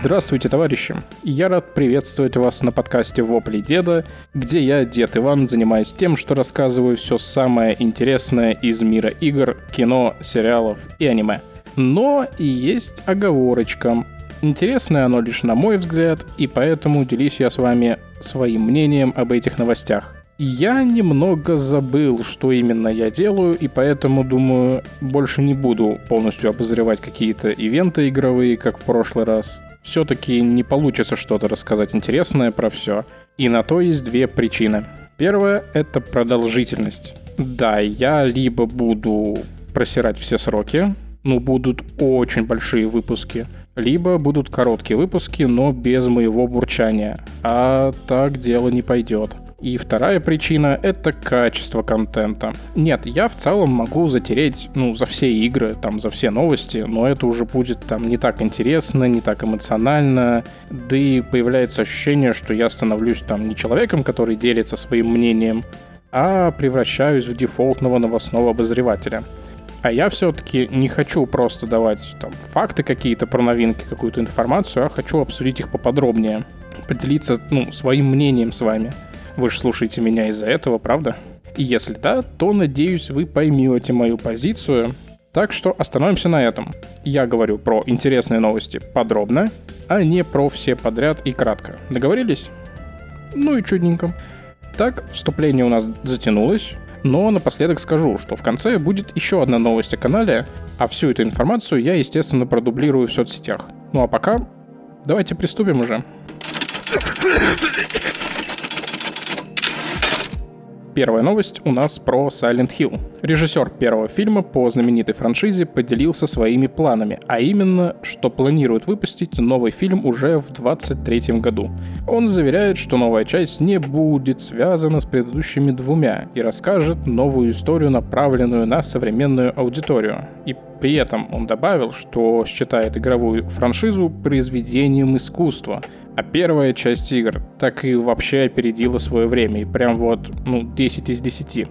Здравствуйте, товарищи! Я рад приветствовать вас на подкасте «Вопли деда», где я, дед Иван, занимаюсь тем, что рассказываю все самое интересное из мира игр, кино, сериалов и аниме. Но и есть оговорочка. Интересное оно лишь на мой взгляд, и поэтому делюсь я с вами своим мнением об этих новостях. Я немного забыл, что именно я делаю, и поэтому, думаю, больше не буду полностью обозревать какие-то ивенты игровые, как в прошлый раз. Все-таки не получится что-то рассказать интересное про все. И на то есть две причины. Первая — это продолжительность. Да, я либо буду просирать все сроки, ну, будут очень большие выпуски, либо будут короткие выпуски, но без моего бурчания. А так дело не пойдет. И вторая причина — это качество контента. Нет, я в целом могу затереть, ну, за все игры, там, за все новости, но это уже будет там не так интересно, не так эмоционально, да и появляется ощущение, что я становлюсь там не человеком, который делится своим мнением, а превращаюсь в дефолтного новостного обозревателя. А я все-таки не хочу просто давать там факты какие-то про новинки, какую-то информацию, а хочу обсудить их поподробнее, поделиться ну, своим мнением с вами. Вы же слушаете меня из-за этого, правда? И если да, то, надеюсь, вы поймете мою позицию. Так что остановимся на этом. Я говорю про интересные новости подробно, а не про все подряд и кратко. Договорились? Ну и чудненько. Так, вступление у нас затянулось, но напоследок скажу, что в конце будет еще одна новость о канале, а всю эту информацию я, естественно, продублирую в соцсетях. Ну а пока, давайте приступим уже. Первая новость у нас про Silent Hill. Режиссер первого фильма по знаменитой франшизе поделился своими планами, а именно, что планирует выпустить новый фильм уже в 2023 году. Он заверяет, что новая часть не будет связана с предыдущими двумя и расскажет новую историю, направленную на современную аудиторию. И при этом он добавил, что считает игровую франшизу произведением искусства, а первая часть игр так и вообще опередила свое время, и прям вот, ну, 10 из 10.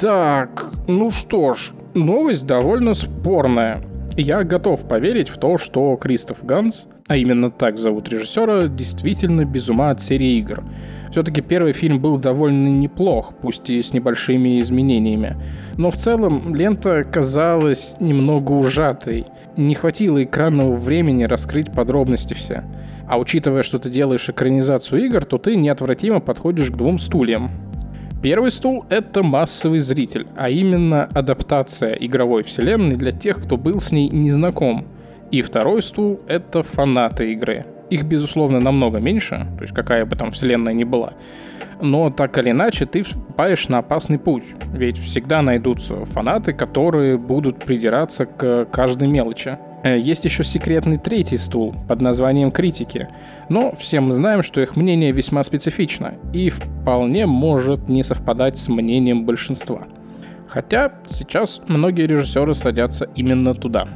Так, ну что ж, новость довольно спорная. Я готов поверить в то, что Кристоф Ганс, а именно так зовут режиссера, действительно без ума от серии игр. Все-таки первый фильм был довольно неплох, пусть и с небольшими изменениями. Но в целом лента казалась немного ужатой. Не хватило экранного времени раскрыть подробности все. А учитывая, что ты делаешь экранизацию игр, то ты неотвратимо подходишь к двум стульям. Первый стул — это массовый зритель, а именно адаптация игровой вселенной для тех, кто был с ней не знаком. И второй стул — это фанаты игры. Их, безусловно, намного меньше, то есть какая бы там вселенная ни была. Но так или иначе ты вступаешь на опасный путь, ведь всегда найдутся фанаты, которые будут придираться к каждой мелочи. Э, есть еще секретный третий стул под названием критики, но все мы знаем, что их мнение весьма специфично и вполне может не совпадать с мнением большинства. Хотя сейчас многие режиссеры садятся именно туда.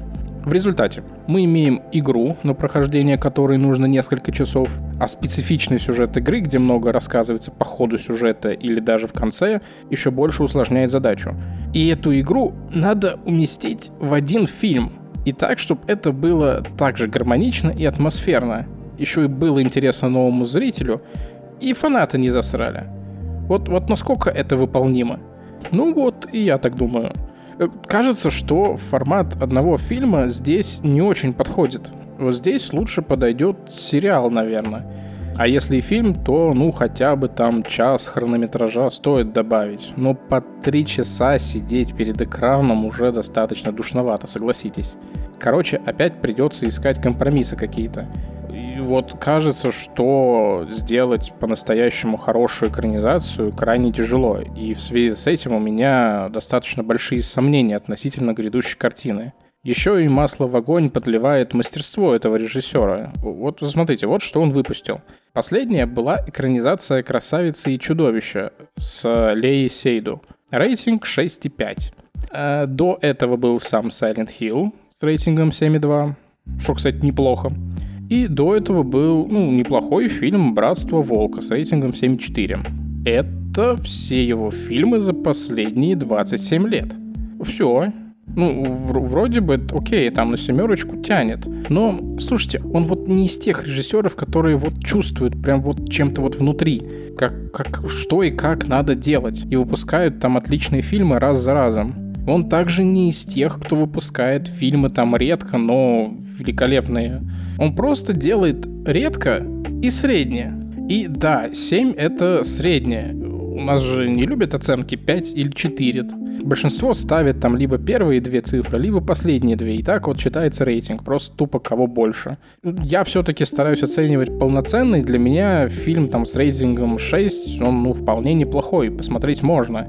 В результате мы имеем игру, на прохождение которой нужно несколько часов, а специфичный сюжет игры, где много рассказывается по ходу сюжета или даже в конце, еще больше усложняет задачу. И эту игру надо уместить в один фильм – и так, чтобы это было также гармонично и атмосферно. Еще и было интересно новому зрителю, и фанаты не засрали. Вот, вот насколько это выполнимо? Ну вот, и я так думаю. Э, кажется, что формат одного фильма здесь не очень подходит. Вот здесь лучше подойдет сериал, наверное. А если и фильм, то ну хотя бы там час хронометража стоит добавить. Но по три часа сидеть перед экраном уже достаточно душновато, согласитесь. Короче, опять придется искать компромиссы какие-то. И вот кажется, что сделать по-настоящему хорошую экранизацию крайне тяжело. И в связи с этим у меня достаточно большие сомнения относительно грядущей картины. Еще и масло в огонь подливает мастерство этого режиссера. Вот смотрите, вот что он выпустил. Последняя была экранизация «Красавицы и чудовища» с Леей Сейду. Рейтинг 6,5. Э, до этого был сам Silent Hill с рейтингом 7,2, что, кстати, неплохо. И до этого был ну, неплохой фильм «Братство волка» с рейтингом 7,4. Это все его фильмы за последние 27 лет. Все, Ну, вроде бы, окей, там на семерочку тянет. Но, слушайте, он вот не из тех режиссеров, которые вот чувствуют прям вот чем-то вот внутри, как, как что и как надо делать. И выпускают там отличные фильмы раз за разом. Он также не из тех, кто выпускает фильмы там редко, но великолепные. Он просто делает редко и среднее. И да, 7 это среднее. У нас же не любят оценки 5 или 4. Большинство ставит там либо первые две цифры, либо последние две. И так вот считается рейтинг. Просто тупо кого больше. Я все-таки стараюсь оценивать полноценный. Для меня фильм там с рейтингом 6, он ну вполне неплохой. Посмотреть можно.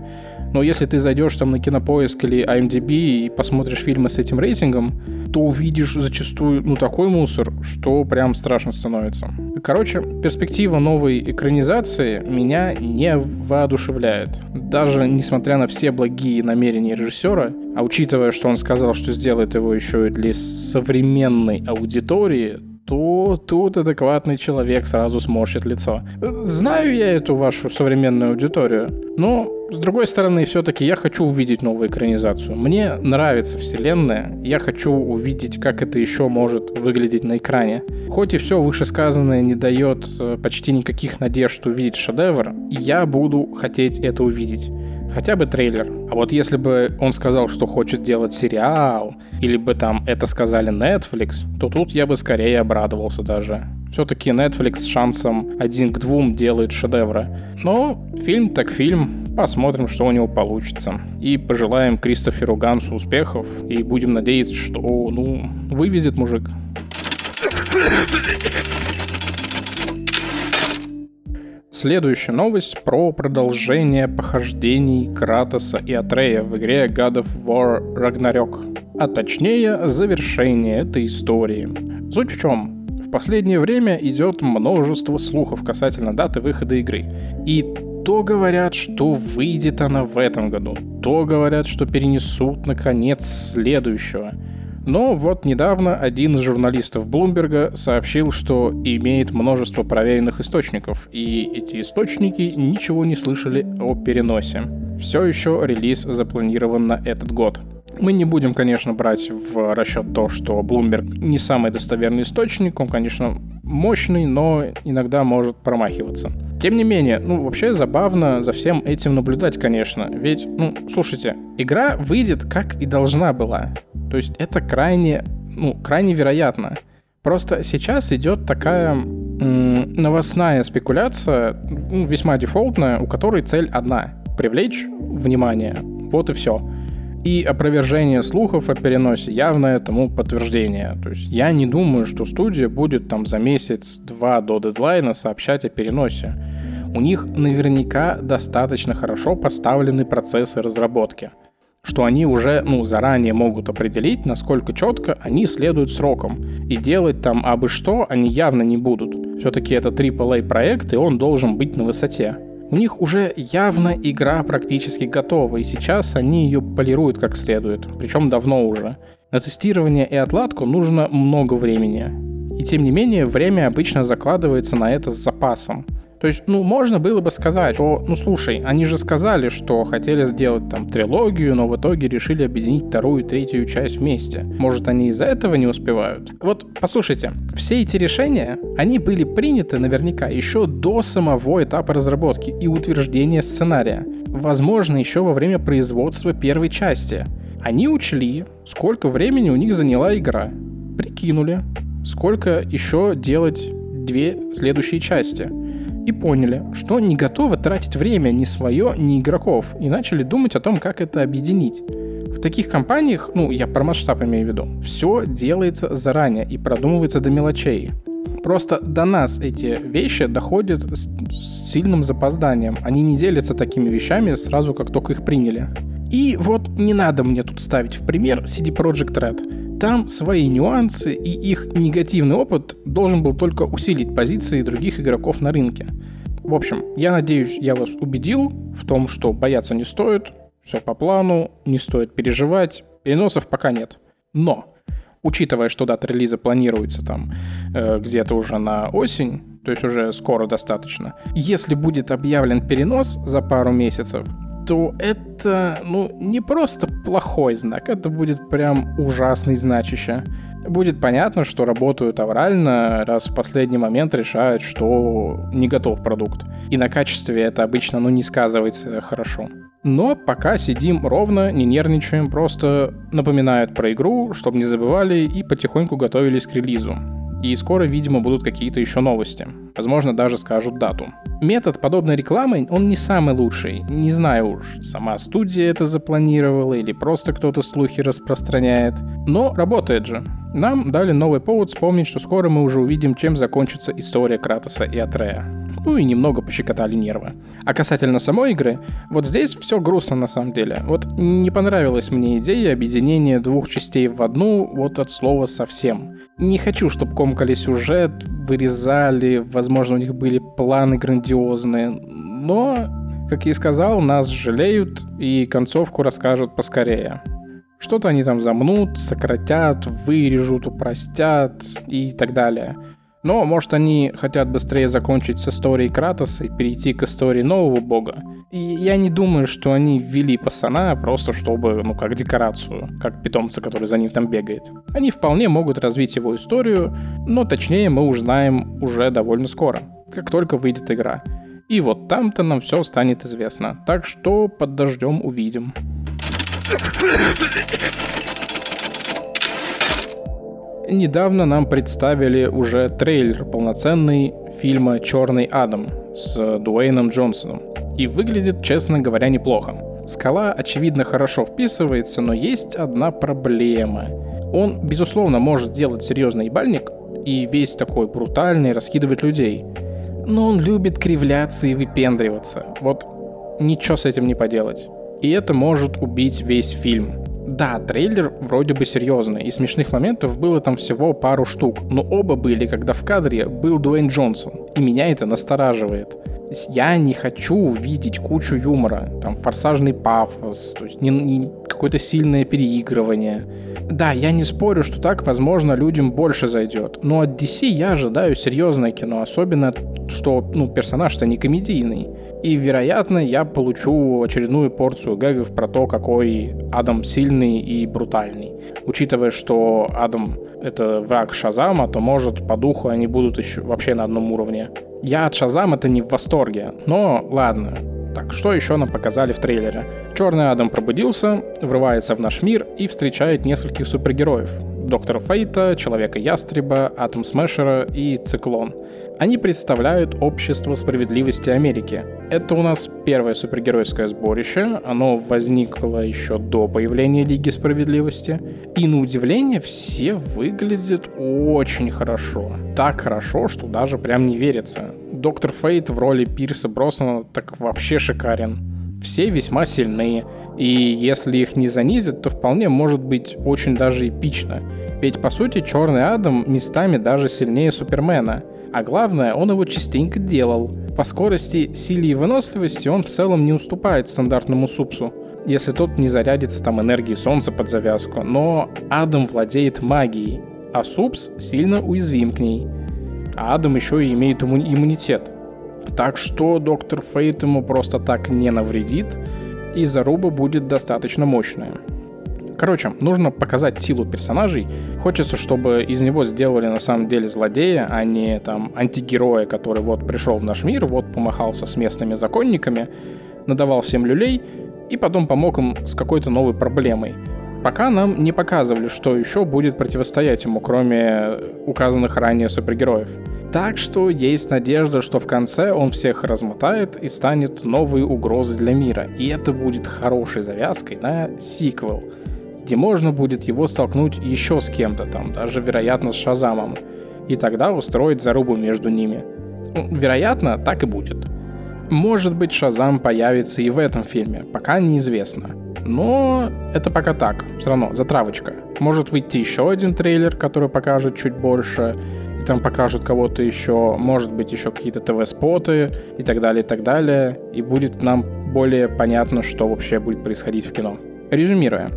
Но если ты зайдешь там на Кинопоиск или IMDb и посмотришь фильмы с этим рейтингом, то увидишь зачастую ну такой мусор, что прям страшно становится. Короче, перспектива новой экранизации меня не воодушевляет. Даже несмотря на все благие намерения режиссера, а учитывая, что он сказал, что сделает его еще и для современной аудитории, то тут адекватный человек сразу сморщит лицо. Знаю я эту вашу современную аудиторию, но с другой стороны, все-таки я хочу увидеть новую экранизацию. Мне нравится вселенная, я хочу увидеть, как это еще может выглядеть на экране. Хоть и все вышесказанное не дает э, почти никаких надежд увидеть шедевр, я буду хотеть это увидеть хотя бы трейлер. А вот если бы он сказал, что хочет делать сериал, или бы там это сказали Netflix, то тут я бы скорее обрадовался даже. Все-таки Netflix с шансом один к двум делает шедевры. Но фильм так фильм, посмотрим, что у него получится. И пожелаем Кристоферу Гансу успехов, и будем надеяться, что, ну, вывезет мужик. Следующая новость про продолжение похождений Кратоса и Атрея в игре God of War Ragnarok, а точнее завершение этой истории. Суть в чем? В последнее время идет множество слухов касательно даты выхода игры. И то говорят, что выйдет она в этом году, то говорят, что перенесут на конец следующего – но вот недавно один из журналистов Блумберга сообщил, что имеет множество проверенных источников, и эти источники ничего не слышали о переносе. Все еще релиз запланирован на этот год. Мы не будем, конечно, брать в расчет то, что Bloomberg не самый достоверный источник, он, конечно, мощный, но иногда может промахиваться. Тем не менее, ну, вообще забавно за всем этим наблюдать, конечно. Ведь, ну, слушайте, игра выйдет как и должна была. То есть это крайне, ну, крайне вероятно. Просто сейчас идет такая м- новостная спекуляция, ну, весьма дефолтная, у которой цель одна — привлечь внимание. Вот и все. И опровержение слухов о переносе явное тому подтверждение. То есть я не думаю, что студия будет там за месяц-два до дедлайна сообщать о переносе. У них наверняка достаточно хорошо поставлены процессы разработки — что они уже ну, заранее могут определить, насколько четко они следуют срокам. И делать там абы что они явно не будут. Все-таки это AAA проект, и он должен быть на высоте. У них уже явно игра практически готова, и сейчас они ее полируют как следует, причем давно уже. На тестирование и отладку нужно много времени. И тем не менее, время обычно закладывается на это с запасом. То есть, ну, можно было бы сказать, что, ну, слушай, они же сказали, что хотели сделать там трилогию, но в итоге решили объединить вторую и третью часть вместе. Может, они из-за этого не успевают? Вот, послушайте, все эти решения, они были приняты наверняка еще до самого этапа разработки и утверждения сценария. Возможно, еще во время производства первой части. Они учли, сколько времени у них заняла игра. Прикинули, сколько еще делать две следующие части и поняли, что не готовы тратить время ни свое, ни игроков, и начали думать о том, как это объединить. В таких компаниях, ну, я про масштаб имею в виду, все делается заранее и продумывается до мелочей. Просто до нас эти вещи доходят с сильным запозданием. Они не делятся такими вещами сразу, как только их приняли. И вот не надо мне тут ставить в пример CD Project Red. Там свои нюансы, и их негативный опыт должен был только усилить позиции других игроков на рынке. В общем, я надеюсь, я вас убедил в том, что бояться не стоит, все по плану, не стоит переживать, переносов пока нет. Но, учитывая, что дата релиза планируется там э, где-то уже на осень, то есть уже скоро достаточно, если будет объявлен перенос за пару месяцев, то это, ну, не просто плохой знак, это будет прям ужасный значище. Будет понятно, что работают аврально, раз в последний момент решают, что не готов продукт. И на качестве это обычно, ну, не сказывается хорошо. Но пока сидим ровно, не нервничаем, просто напоминают про игру, чтобы не забывали и потихоньку готовились к релизу. И скоро, видимо, будут какие-то еще новости. Возможно, даже скажут дату. Метод подобной рекламы, он не самый лучший. Не знаю уж, сама студия это запланировала или просто кто-то слухи распространяет. Но работает же. Нам дали новый повод вспомнить, что скоро мы уже увидим, чем закончится история Кратоса и Атрея. Ну и немного пощекотали нервы. А касательно самой игры, вот здесь все грустно на самом деле. Вот не понравилась мне идея объединения двух частей в одну вот от слова совсем. Не хочу, чтобы комкали сюжет, вырезали, возможно, у них были планы грандиозные, но, как я и сказал, нас жалеют и концовку расскажут поскорее. Что-то они там замнут, сократят, вырежут, упростят и так далее. Но, может, они хотят быстрее закончить с историей Кратоса и перейти к истории нового бога. И я не думаю, что они ввели пацана просто чтобы, ну, как декорацию, как питомца, который за ним там бегает. Они вполне могут развить его историю, но точнее мы узнаем уже довольно скоро, как только выйдет игра. И вот там-то нам все станет известно. Так что под дождем увидим. Недавно нам представили уже трейлер полноценный фильма «Черный Адам» с Дуэйном Джонсоном. И выглядит, честно говоря, неплохо. Скала, очевидно, хорошо вписывается, но есть одна проблема. Он, безусловно, может делать серьезный ебальник и весь такой брутальный, раскидывать людей. Но он любит кривляться и выпендриваться. Вот ничего с этим не поделать. И это может убить весь фильм. Да, трейлер вроде бы серьезный, и смешных моментов было там всего пару штук, но оба были, когда в кадре был Дуэйн Джонсон, и меня это настораживает. Я не хочу увидеть кучу юмора, там форсажный пафос, то есть не, не какое-то сильное переигрывание. Да, я не спорю, что так, возможно, людям больше зайдет, но от DC я ожидаю серьезное кино, особенно что ну, персонаж-то не комедийный. И, вероятно, я получу очередную порцию гэгов про то, какой Адам сильный и брутальный. Учитывая, что Адам — это враг Шазама, то, может, по духу они будут еще вообще на одном уровне. Я от Шазама-то не в восторге, но ладно. Так, что еще нам показали в трейлере? Черный Адам пробудился, врывается в наш мир и встречает нескольких супергероев. Доктора Фейта, Человека-ястреба, Атом Смешера и Циклон. Они представляют Общество справедливости Америки. Это у нас первое супергеройское сборище. Оно возникло еще до появления Лиги Справедливости. И на удивление все выглядят очень хорошо. Так хорошо, что даже прям не верится. Доктор Фейт в роли Пирса Броснана так вообще шикарен. Все весьма сильные, и если их не занизят, то вполне может быть очень даже эпично. Ведь по сути Черный Адам местами даже сильнее Супермена. А главное, он его частенько делал. По скорости, силе и выносливости он в целом не уступает стандартному супсу если тот не зарядится там энергией солнца под завязку. Но Адам владеет магией, а Супс сильно уязвим к ней. А Адам еще и имеет иммунитет. Так что доктор Фейт ему просто так не навредит, и заруба будет достаточно мощная. Короче, нужно показать силу персонажей. Хочется, чтобы из него сделали на самом деле злодея, а не там антигероя, который вот пришел в наш мир, вот помахался с местными законниками, надавал всем люлей и потом помог им с какой-то новой проблемой. Пока нам не показывали, что еще будет противостоять ему, кроме указанных ранее супергероев. Так что есть надежда, что в конце он всех размотает и станет новой угрозой для мира. И это будет хорошей завязкой на сиквел, где можно будет его столкнуть еще с кем-то там, даже вероятно с Шазамом. И тогда устроить зарубу между ними. Вероятно, так и будет. Может быть, Шазам появится и в этом фильме, пока неизвестно. Но это пока так, все равно, затравочка. Может выйти еще один трейлер, который покажет чуть больше, и там покажут кого-то еще, может быть, еще какие-то ТВ-споты и так далее, и так далее, и будет нам более понятно, что вообще будет происходить в кино. Резюмируя,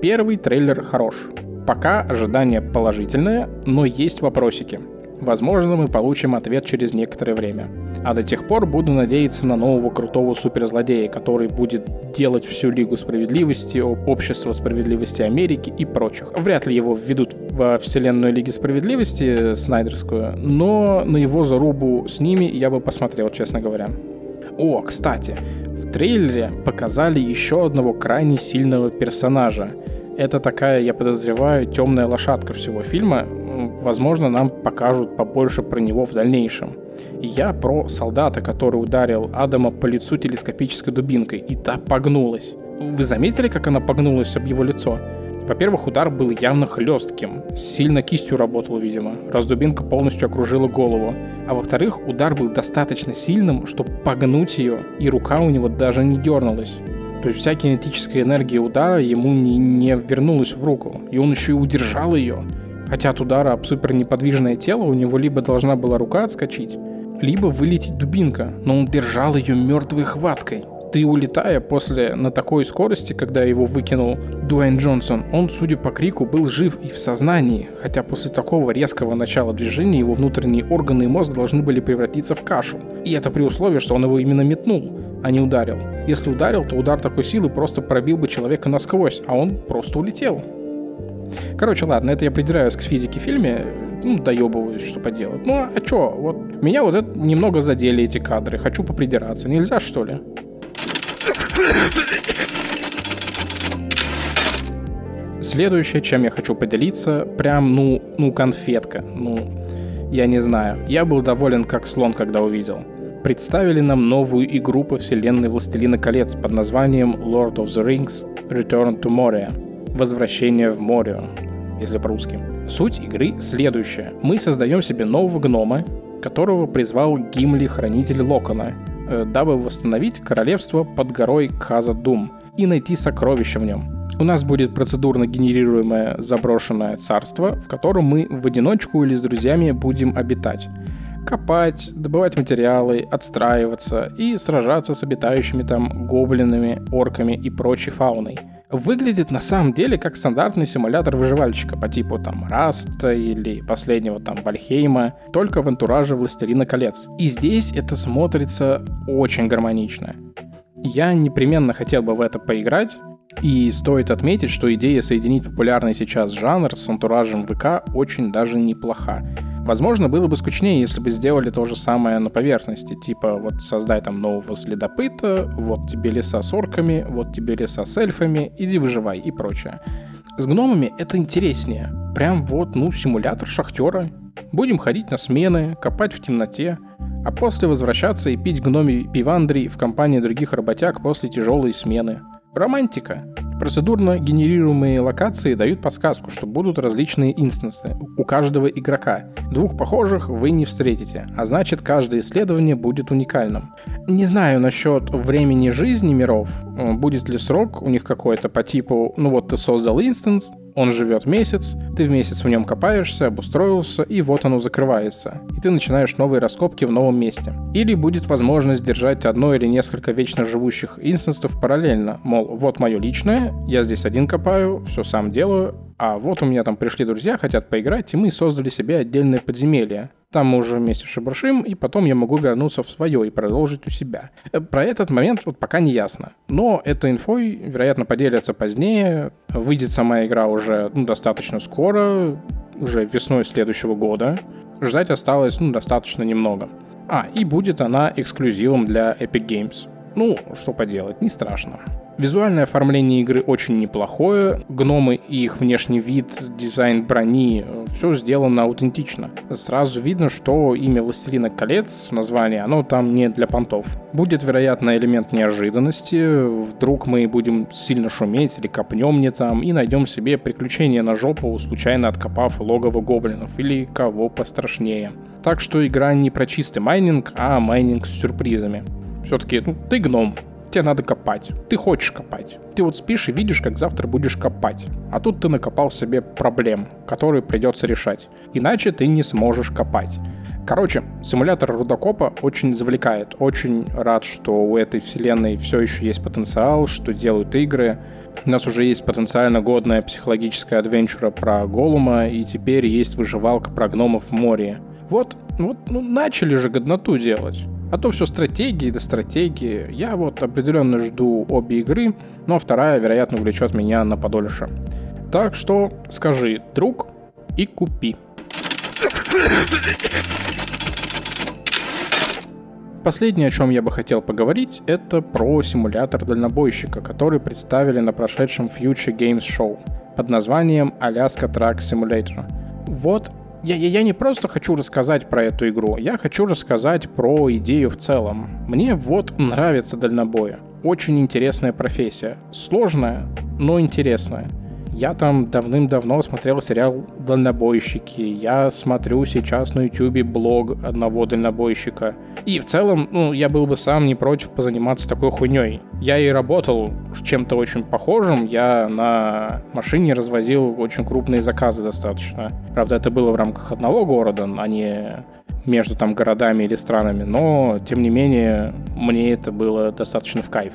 первый трейлер хорош. Пока ожидание положительное, но есть вопросики. Возможно, мы получим ответ через некоторое время. А до тех пор буду надеяться на нового крутого суперзлодея, который будет делать всю Лигу Справедливости, Общество Справедливости Америки и прочих. Вряд ли его введут во вселенную Лиги Справедливости, Снайдерскую, но на его зарубу с ними я бы посмотрел, честно говоря. О, кстати, трейлере показали еще одного крайне сильного персонажа. Это такая, я подозреваю, темная лошадка всего фильма. Возможно, нам покажут побольше про него в дальнейшем. Я про солдата, который ударил Адама по лицу телескопической дубинкой, и та погнулась. Вы заметили, как она погнулась об его лицо? Во-первых, удар был явно хлестким, сильно кистью работал, видимо, раз дубинка полностью окружила голову. А во-вторых, удар был достаточно сильным, чтобы погнуть ее, и рука у него даже не дернулась. То есть вся кинетическая энергия удара ему не, не вернулась в руку, и он еще и удержал ее. Хотя от удара об супер неподвижное тело у него либо должна была рука отскочить, либо вылететь дубинка, но он держал ее мертвой хваткой. Ты улетая после на такой скорости, когда его выкинул Дуэйн Джонсон, он, судя по крику, был жив и в сознании, хотя после такого резкого начала движения его внутренние органы и мозг должны были превратиться в кашу. И это при условии, что он его именно метнул, а не ударил. Если ударил, то удар такой силы просто пробил бы человека насквозь, а он просто улетел. Короче, ладно, это я придираюсь к физике в фильме, ну, доебываюсь, что поделать. Ну, а чё, вот, меня вот это немного задели эти кадры, хочу попридираться. Нельзя, что ли? Следующее, чем я хочу поделиться, прям, ну, ну, конфетка, ну, я не знаю. Я был доволен как слон, когда увидел. Представили нам новую игру по вселенной Властелина колец под названием Lord of the Rings Return to Moria. Возвращение в море, если по-русски. Суть игры следующая. Мы создаем себе нового гнома, которого призвал Гимли, хранитель Локона, дабы восстановить королевство под горой Казадум и найти сокровища в нем. У нас будет процедурно генерируемое заброшенное царство, в котором мы в одиночку или с друзьями будем обитать копать, добывать материалы, отстраиваться и сражаться с обитающими там гоблинами, орками и прочей фауной. Выглядит на самом деле как стандартный симулятор выживальщика по типу там Раста или последнего там Вальхейма, только в антураже Властелина колец. И здесь это смотрится очень гармонично. Я непременно хотел бы в это поиграть, и стоит отметить, что идея соединить популярный сейчас жанр с антуражем ВК очень даже неплоха. Возможно, было бы скучнее, если бы сделали то же самое на поверхности, типа вот создай там нового следопыта, вот тебе леса с орками, вот тебе леса с эльфами, иди выживай и прочее. С гномами это интереснее. Прям вот, ну, симулятор шахтера. Будем ходить на смены, копать в темноте, а после возвращаться и пить гноми пивандри в компании других работяг после тяжелой смены. Романтика. Процедурно генерируемые локации дают подсказку, что будут различные инстансы у каждого игрока. Двух похожих вы не встретите, а значит каждое исследование будет уникальным. Не знаю насчет времени жизни миров, э, будет ли срок у них какой-то по типу, ну вот ты создал инстанс, он живет месяц, ты в месяц в нем копаешься, обустроился, и вот оно закрывается. И ты начинаешь новые раскопки в новом месте. Или будет возможность держать одно или несколько вечно живущих инстансов параллельно. Мол, вот мое личное, я здесь один копаю, все сам делаю, а вот у меня там пришли друзья, хотят поиграть, и мы создали себе отдельное подземелье. Там мы уже вместе шебуршим, и потом я могу вернуться в свое и продолжить у себя. Э, про этот момент вот пока не ясно. Но этой инфой, вероятно, поделятся позднее. Выйдет сама игра уже ну, достаточно скоро, уже весной следующего года. Ждать осталось ну, достаточно немного. А, и будет она эксклюзивом для Epic Games. Ну, что поделать, не страшно. Визуальное оформление игры очень неплохое. Гномы и их внешний вид, дизайн брони, все сделано аутентично. Сразу видно, что имя Властелина колец в названии, оно там не для понтов. Будет, вероятно, элемент неожиданности. Вдруг мы будем сильно шуметь или копнем не там и найдем себе приключения на жопу, случайно откопав логово гоблинов или кого пострашнее. Так что игра не про чистый майнинг, а майнинг с сюрпризами. Все-таки, ну, ты гном, тебе надо копать. Ты хочешь копать. Ты вот спишь и видишь, как завтра будешь копать. А тут ты накопал себе проблем, которые придется решать. Иначе ты не сможешь копать. Короче, симулятор рудокопа очень завлекает. Очень рад, что у этой вселенной все еще есть потенциал, что делают игры. У нас уже есть потенциально годная психологическая адвенчура про Голума, и теперь есть выживалка про гномов в Мории. Вот, вот ну, начали же годноту делать. А то все стратегии да стратегии. Я вот определенно жду обе игры, но вторая, вероятно, увлечет меня на подольше. Так что скажи, друг, и купи. Последнее, о чем я бы хотел поговорить, это про симулятор дальнобойщика, который представили на прошедшем Future Games Show под названием Alaska Track Simulator. Вот я, я, я не просто хочу рассказать про эту игру, я хочу рассказать про идею в целом. Мне вот нравится дальнобоя. Очень интересная профессия. Сложная, но интересная. Я там давным-давно смотрел сериал «Дальнобойщики». Я смотрю сейчас на ютюбе блог одного дальнобойщика. И в целом, ну, я был бы сам не против позаниматься такой хуйней. Я и работал с чем-то очень похожим. Я на машине развозил очень крупные заказы достаточно. Правда, это было в рамках одного города, а не между там городами или странами. Но, тем не менее, мне это было достаточно в кайф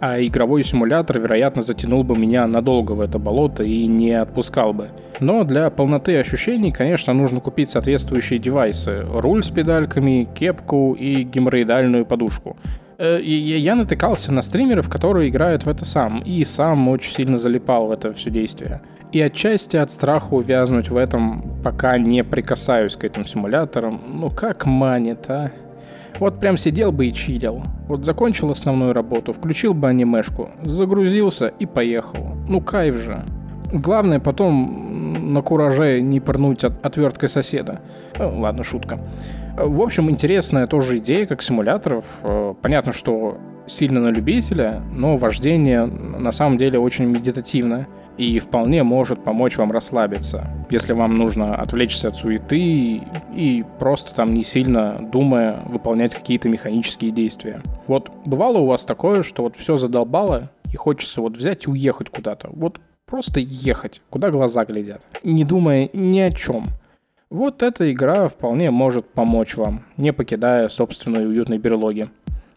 а игровой симулятор, вероятно, затянул бы меня надолго в это болото и не отпускал бы. Но для полноты ощущений, конечно, нужно купить соответствующие девайсы. Руль с педальками, кепку и геморроидальную подушку. Э, я натыкался на стримеров, которые играют в это сам, и сам очень сильно залипал в это все действие. И отчасти от страха увязнуть в этом, пока не прикасаюсь к этим симуляторам, ну как манит, а? Вот прям сидел бы и чилил. Вот закончил основную работу, включил бы анимешку, загрузился и поехал. Ну кайф же. Главное потом на кураже не пырнуть от отверткой соседа. Ну, ладно, шутка. В общем, интересная тоже идея, как симуляторов. Э, понятно, что сильно на любителя, но вождение на самом деле очень медитативное и вполне может помочь вам расслабиться, если вам нужно отвлечься от суеты и просто там не сильно думая выполнять какие-то механические действия. Вот бывало у вас такое, что вот все задолбало и хочется вот взять и уехать куда-то. Вот просто ехать, куда глаза глядят, не думая ни о чем. Вот эта игра вполне может помочь вам, не покидая собственной уютной берлоги.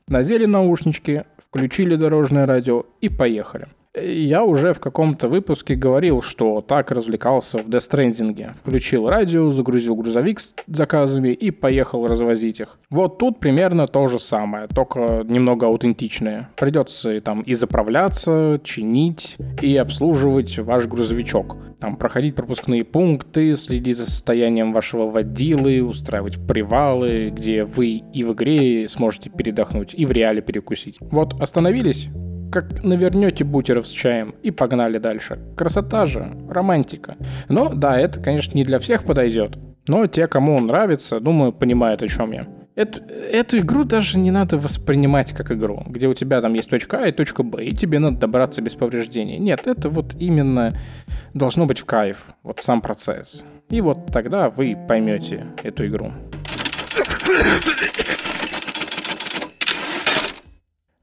Надели наушнички, включили дорожное радио и поехали. Я уже в каком-то выпуске говорил, что так развлекался в Death Stranding. Включил радио, загрузил грузовик с заказами и поехал развозить их. Вот тут примерно то же самое, только немного аутентичное. Придется там и заправляться, чинить и обслуживать ваш грузовичок. Там проходить пропускные пункты, следить за состоянием вашего водилы, устраивать привалы, где вы и в игре сможете передохнуть, и в реале перекусить. Вот остановились, как навернете бутеров с чаем и погнали дальше. Красота же, романтика. Но да, это, конечно, не для всех подойдет. Но те, кому он нравится, думаю, понимают, о чем я. Эту, эту игру даже не надо воспринимать как игру, где у тебя там есть точка А и точка Б, и тебе надо добраться без повреждений. Нет, это вот именно должно быть в кайф, вот сам процесс. И вот тогда вы поймете эту игру.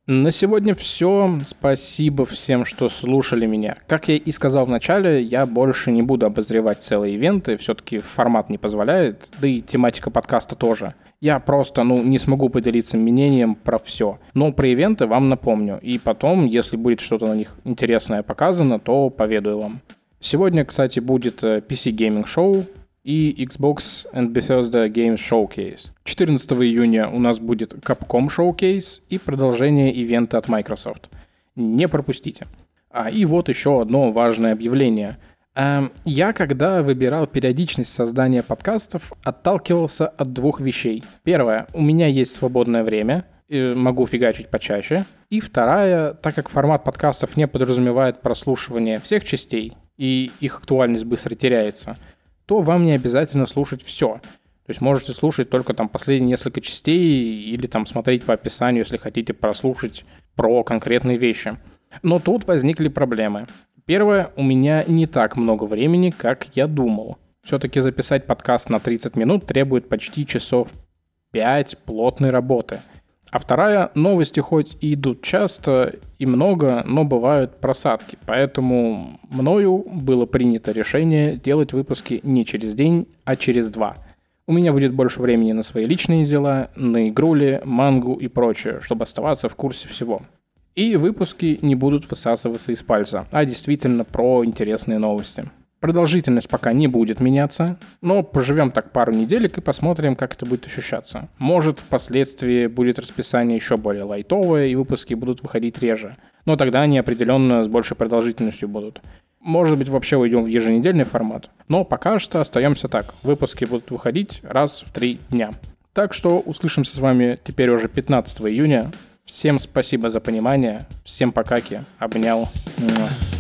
На сегодня все. Спасибо всем, что слушали меня. Как я и сказал в начале, я больше не буду обозревать целые ивенты, все-таки формат не позволяет, да и тематика подкаста тоже. Я просто, ну, не смогу поделиться мнением про все. Но про ивенты вам напомню. И потом, если будет что-то на них интересное показано, то поведаю вам. Сегодня, кстати, будет э, PC Gaming Show, и Xbox and Bethesda Games Showcase. 14 июня у нас будет Capcom Showcase и продолжение ивента от Microsoft. Не пропустите. А, и вот еще одно важное объявление. Эм, я, когда выбирал периодичность создания подкастов, отталкивался от двух вещей. Первое, у меня есть свободное время, могу фигачить почаще. И вторая, так как формат подкастов не подразумевает прослушивание всех частей, и их актуальность быстро теряется, то вам не обязательно слушать все. То есть можете слушать только там последние несколько частей или там смотреть по описанию, если хотите прослушать про конкретные вещи. Но тут возникли проблемы. Первое, у меня не так много времени, как я думал. Все-таки записать подкаст на 30 минут требует почти часов 5 плотной работы – а вторая, новости хоть и идут часто и много, но бывают просадки. Поэтому мною было принято решение делать выпуски не через день, а через два. У меня будет больше времени на свои личные дела, на игрули, мангу и прочее, чтобы оставаться в курсе всего. И выпуски не будут высасываться из пальца, а действительно про интересные новости. Продолжительность пока не будет меняться, но поживем так пару неделек и посмотрим, как это будет ощущаться. Может, впоследствии будет расписание еще более лайтовое, и выпуски будут выходить реже. Но тогда они определенно с большей продолжительностью будут. Может быть, вообще уйдем в еженедельный формат. Но пока что остаемся так. Выпуски будут выходить раз в три дня. Так что услышимся с вами теперь уже 15 июня. Всем спасибо за понимание. Всем покаки. Обнял. Муа.